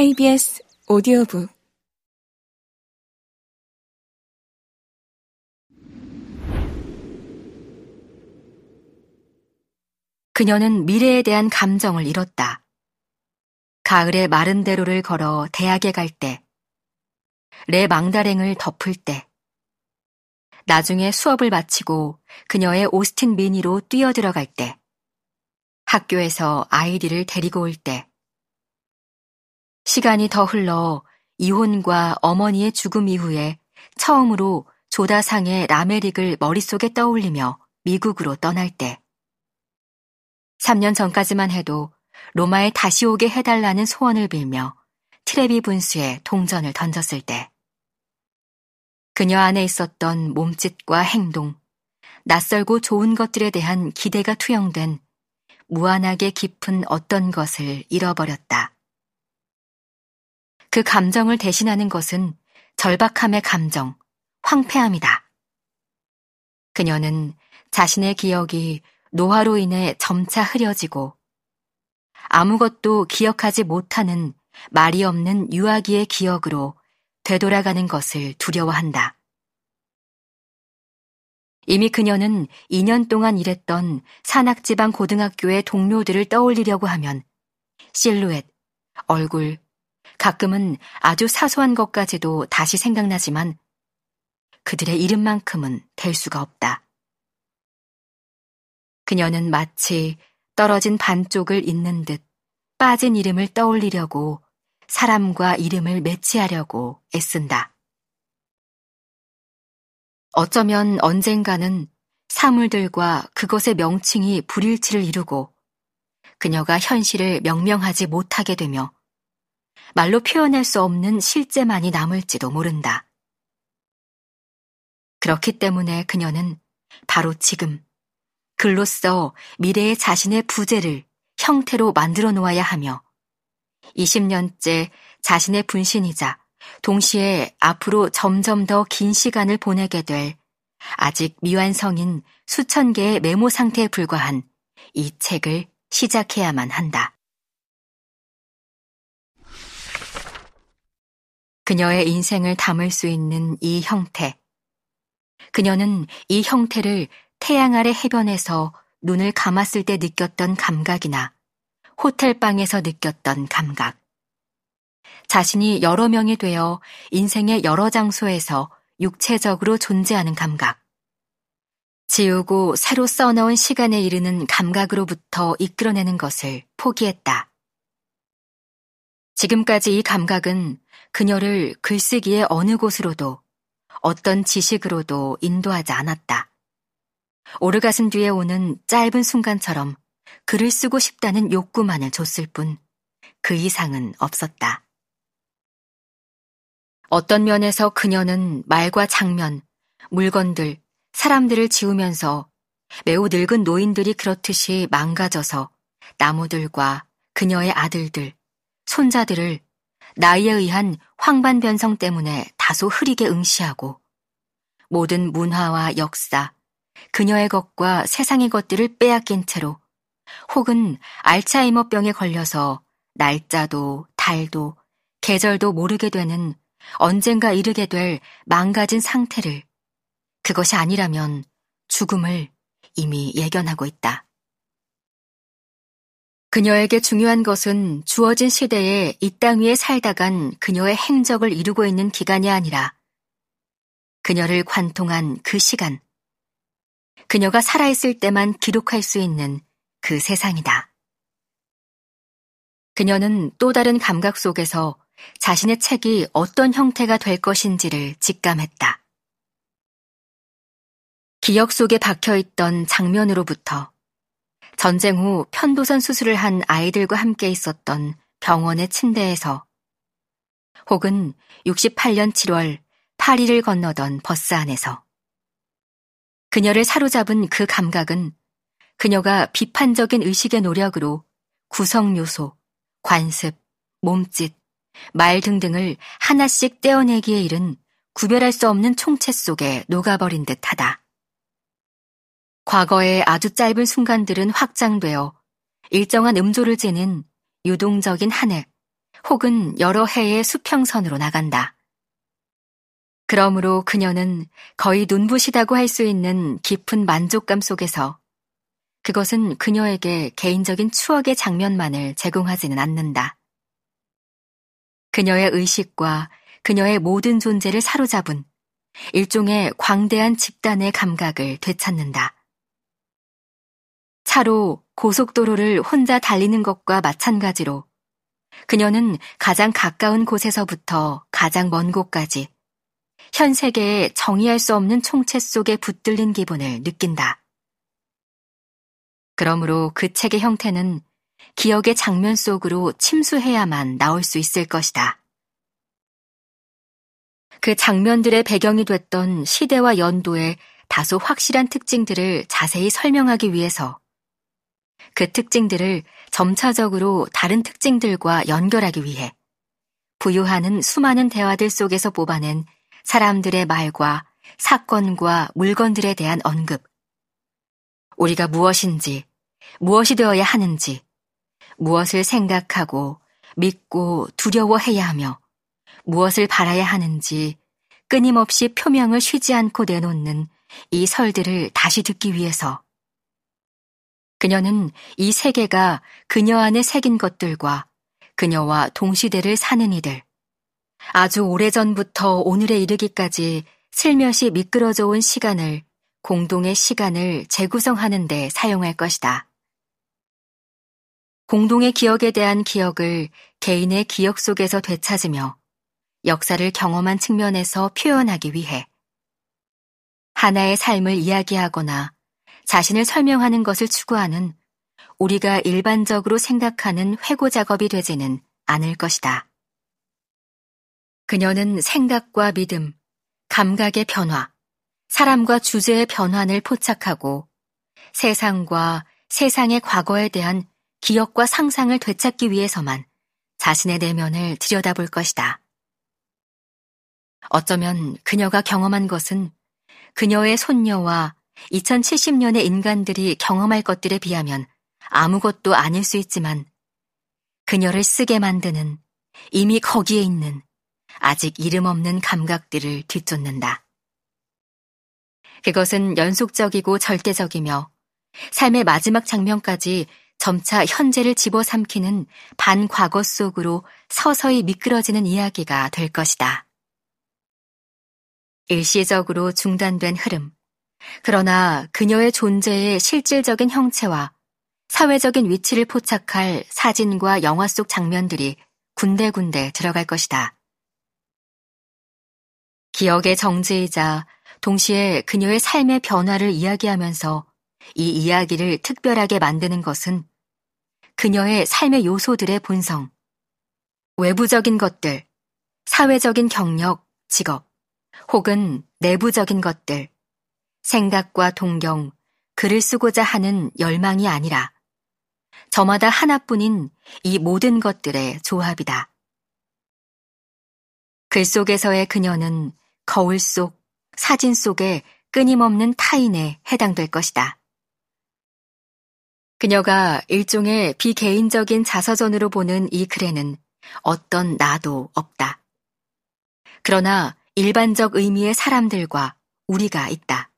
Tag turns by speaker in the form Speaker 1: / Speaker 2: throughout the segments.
Speaker 1: KBS 오디오북
Speaker 2: 그녀는 미래에 대한 감정을 잃었다. 가을에 마른 대로를 걸어 대학에 갈 때, 레 망다랭을 덮을 때, 나중에 수업을 마치고 그녀의 오스틴 미니로 뛰어들어갈 때, 학교에서 아이디를 데리고 올 때, 시간이 더 흘러 이혼과 어머니의 죽음 이후에 처음으로 조다상의 라메릭을 머릿속에 떠올리며 미국으로 떠날 때, 3년 전까지만 해도 로마에 다시 오게 해달라는 소원을 빌며 트레비 분수에 동전을 던졌을 때, 그녀 안에 있었던 몸짓과 행동, 낯설고 좋은 것들에 대한 기대가 투영된 무한하게 깊은 어떤 것을 잃어버렸다. 그 감정을 대신하는 것은 절박함의 감정, 황폐함이다. 그녀는 자신의 기억이 노화로 인해 점차 흐려지고 아무것도 기억하지 못하는 말이 없는 유아기의 기억으로 되돌아가는 것을 두려워한다. 이미 그녀는 2년 동안 일했던 산악지방 고등학교의 동료들을 떠올리려고 하면 실루엣, 얼굴, 가끔은 아주 사소한 것까지도 다시 생각나지만 그들의 이름만큼은 될 수가 없다. 그녀는 마치 떨어진 반쪽을 잇는 듯 빠진 이름을 떠올리려고 사람과 이름을 매치하려고 애쓴다. 어쩌면 언젠가는 사물들과 그것의 명칭이 불일치를 이루고 그녀가 현실을 명명하지 못하게 되며 말로 표현할 수 없는 실제만이 남을지도 모른다. 그렇기 때문에 그녀는 바로 지금 글로써 미래의 자신의 부재를 형태로 만들어 놓아야 하며 20년째 자신의 분신이자 동시에 앞으로 점점 더 긴 시간을 보내게 될 아직 미완성인 수천 개의 메모 상태에 불과한 이 책을 시작해야만 한다. 그녀의 인생을 담을 수 있는 이 형태. 그녀는 이 형태를 태양 아래 해변에서 눈을 감았을 때 느꼈던 감각이나 호텔방에서 느꼈던 감각. 자신이 여러 명이 되어 인생의 여러 장소에서 육체적으로 존재하는 감각. 지우고 새로 써놓은 시간에 이르는 감각으로부터 이끌어내는 것을 포기했다. 지금까지 이 감각은 그녀를 글쓰기의 어느 곳으로도 어떤 지식으로도 인도하지 않았다. 오르가슴 뒤에 오는 짧은 순간처럼 글을 쓰고 싶다는 욕구만을 줬을 뿐 그 이상은 없었다. 어떤 면에서 그녀는 말과 장면, 물건들, 사람들을 지우면서 매우 늙은 노인들이 그렇듯이 망가져서 나무들과 그녀의 아들들, 손자들을 나이에 의한 황반 변성 때문에 다소 흐리게 응시하고 모든 문화와 역사, 그녀의 것과 세상의 것들을 빼앗긴 채로 혹은 알츠하이머병에 걸려서 날짜도 달도 계절도 모르게 되는 언젠가 이르게 될 망가진 상태를 그것이 아니라면 죽음을 이미 예견하고 있다. 그녀에게 중요한 것은 주어진 시대에 이 땅 위에 살다간 그녀의 행적을 이루고 있는 기간이 아니라 그녀를 관통한 그 시간, 그녀가 살아있을 때만 기록할 수 있는 그 세상이다. 그녀는 또 다른 감각 속에서 자신의 책이 어떤 형태가 될 것인지를 직감했다. 기억 속에 박혀 있던 장면으로부터 전쟁 후 편도선 수술을 한 아이들과 함께 있었던 병원의 침대에서 혹은 68년 7월 파리를 건너던 버스 안에서 그녀를 사로잡은 그 감각은 그녀가 비판적인 의식의 노력으로 구성 요소, 관습, 몸짓, 말 등등을 하나씩 떼어내기에 이른 구별할 수 없는 총체 속에 녹아버린 듯 하다. 과거의 아주 짧은 순간들은 확장되어 일정한 음조를 재는 유동적인 한 해 혹은 여러 해의 수평선으로 나간다. 그러므로 그녀는 거의 눈부시다고 할 수 있는 깊은 만족감 속에서 그것은 그녀에게 개인적인 추억의 장면만을 제공하지는 않는다. 그녀의 의식과 그녀의 모든 존재를 사로잡은 일종의 광대한 집단의 감각을 되찾는다. 차로 고속도로를 혼자 달리는 것과 마찬가지로 그녀는 가장 가까운 곳에서부터 가장 먼 곳까지 현 세계에 정의할 수 없는 총체 속에 붙들린 기분을 느낀다. 그러므로 그 책의 형태는 기억의 장면 속으로 침수해야만 나올 수 있을 것이다. 그 장면들의 배경이 됐던 시대와 연도의 다소 확실한 특징들을 자세히 설명하기 위해서 그 특징들을 점차적으로 다른 특징들과 연결하기 위해 부유하는 수많은 대화들 속에서 뽑아낸 사람들의 말과 사건과 물건들에 대한 언급. 우리가 무엇인지, 무엇이 되어야 하는지, 무엇을 생각하고 믿고 두려워해야 하며 무엇을 바라야 하는지 끊임없이 표명을 쉬지 않고 내놓는 이 설들을 다시 듣기 위해서 그녀는 이 세계가 그녀 안에 새긴 것들과 그녀와 동시대를 사는 이들, 아주 오래전부터 오늘에 이르기까지 슬며시 미끄러져 온 시간을 공동의 시간을 재구성하는 데 사용할 것이다. 공동의 기억에 대한 기억을 개인의 기억 속에서 되찾으며 역사를 경험한 측면에서 표현하기 위해 하나의 삶을 이야기하거나 자신을 설명하는 것을 추구하는 우리가 일반적으로 생각하는 회고 작업이 되지는 않을 것이다. 그녀는 생각과 믿음, 감각의 변화, 사람과 주제의 변환을 포착하고 세상과 세상의 과거에 대한 기억과 상상을 되찾기 위해서만 자신의 내면을 들여다볼 것이다. 어쩌면 그녀가 경험한 것은 그녀의 손녀와 2070년의 인간들이 경험할 것들에 비하면 아무것도 아닐 수 있지만 그녀를 쓰게 만드는 이미 거기에 있는 아직 이름 없는 감각들을 뒤쫓는다. 그것은 연속적이고 절대적이며 삶의 마지막 장면까지 점차 현재를 집어삼키는 반과거 속으로 서서히 미끄러지는 이야기가 될 것이다. 일시적으로 중단된 흐름. 그러나 그녀의 존재의 실질적인 형체와 사회적인 위치를 포착할 사진과 영화 속 장면들이 군데군데 들어갈 것이다. 기억의 정지이자 동시에 그녀의 삶의 변화를 이야기하면서 이 이야기를 특별하게 만드는 것은 그녀의 삶의 요소들의 본성, 외부적인 것들, 사회적인 경력, 직업, 혹은 내부적인 것들, 생각과 동경, 글을 쓰고자 하는 열망이 아니라 저마다 하나뿐인 이 모든 것들의 조합이다. 글 속에서의 그녀는 거울 속, 사진 속의 끊임없는 타인에 해당될 것이다. 그녀가 일종의 비개인적인 자서전으로 보는 이 글에는 어떤 나도 없다. 그러나 일반적 의미의 사람들과 우리가 있다.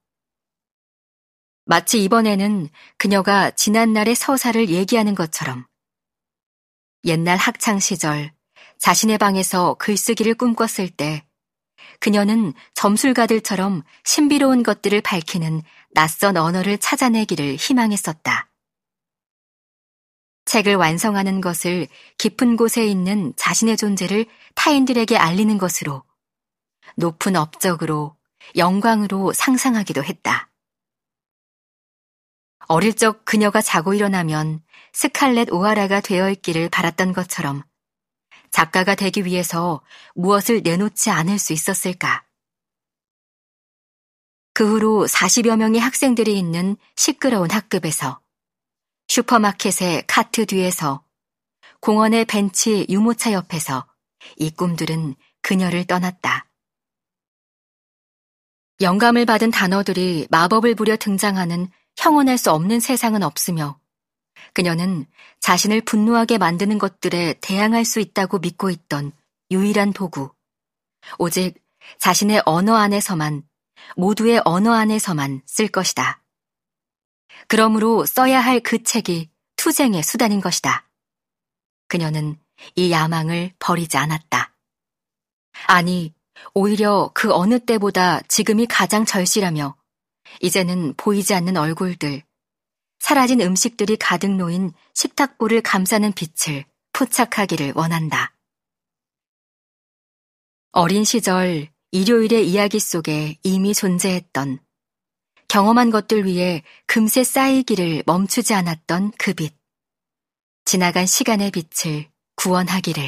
Speaker 2: 마치 이번에는 그녀가 지난날의 서사를 얘기하는 것처럼 옛날 학창시절 자신의 방에서 글쓰기를 꿈꿨을 때 그녀는 점술가들처럼 신비로운 것들을 밝히는 낯선 언어를 찾아내기를 희망했었다. 책을 완성하는 것을 깊은 곳에 있는 자신의 존재를 타인들에게 알리는 것으로 높은 업적으로 영광으로 상상하기도 했다. 어릴 적 그녀가 자고 일어나면 스칼렛 오하라가 되어 있기를 바랐던 것처럼 작가가 되기 위해서 무엇을 내놓지 않을 수 있었을까? 그 후로 40여 명의 학생들이 있는 시끄러운 학급에서 슈퍼마켓의 카트 뒤에서 공원의 벤치 유모차 옆에서 이 꿈들은 그녀를 떠났다. 영감을 받은 단어들이 마법을 부려 등장하는 형언할 수 없는 세상은 없으며 그녀는 자신을 분노하게 만드는 것들에 대항할 수 있다고 믿고 있던 유일한 도구. 오직 자신의 언어 안에서만, 모두의 언어 안에서만 쓸 것이다. 그러므로 써야 할 그 책이 투쟁의 수단인 것이다. 그녀는 이 야망을 버리지 않았다. 아니, 오히려 그 어느 때보다 지금이 가장 절실하며 이제는 보이지 않는 얼굴들, 사라진 음식들이 가득 놓인 식탁보를 감싸는 빛을 포착하기를 원한다. 어린 시절 일요일의 이야기 속에 이미 존재했던 경험한 것들 위에 금세 쌓이기를 멈추지 않았던 그 빛. 지나간 시간의 빛을 구원하기를.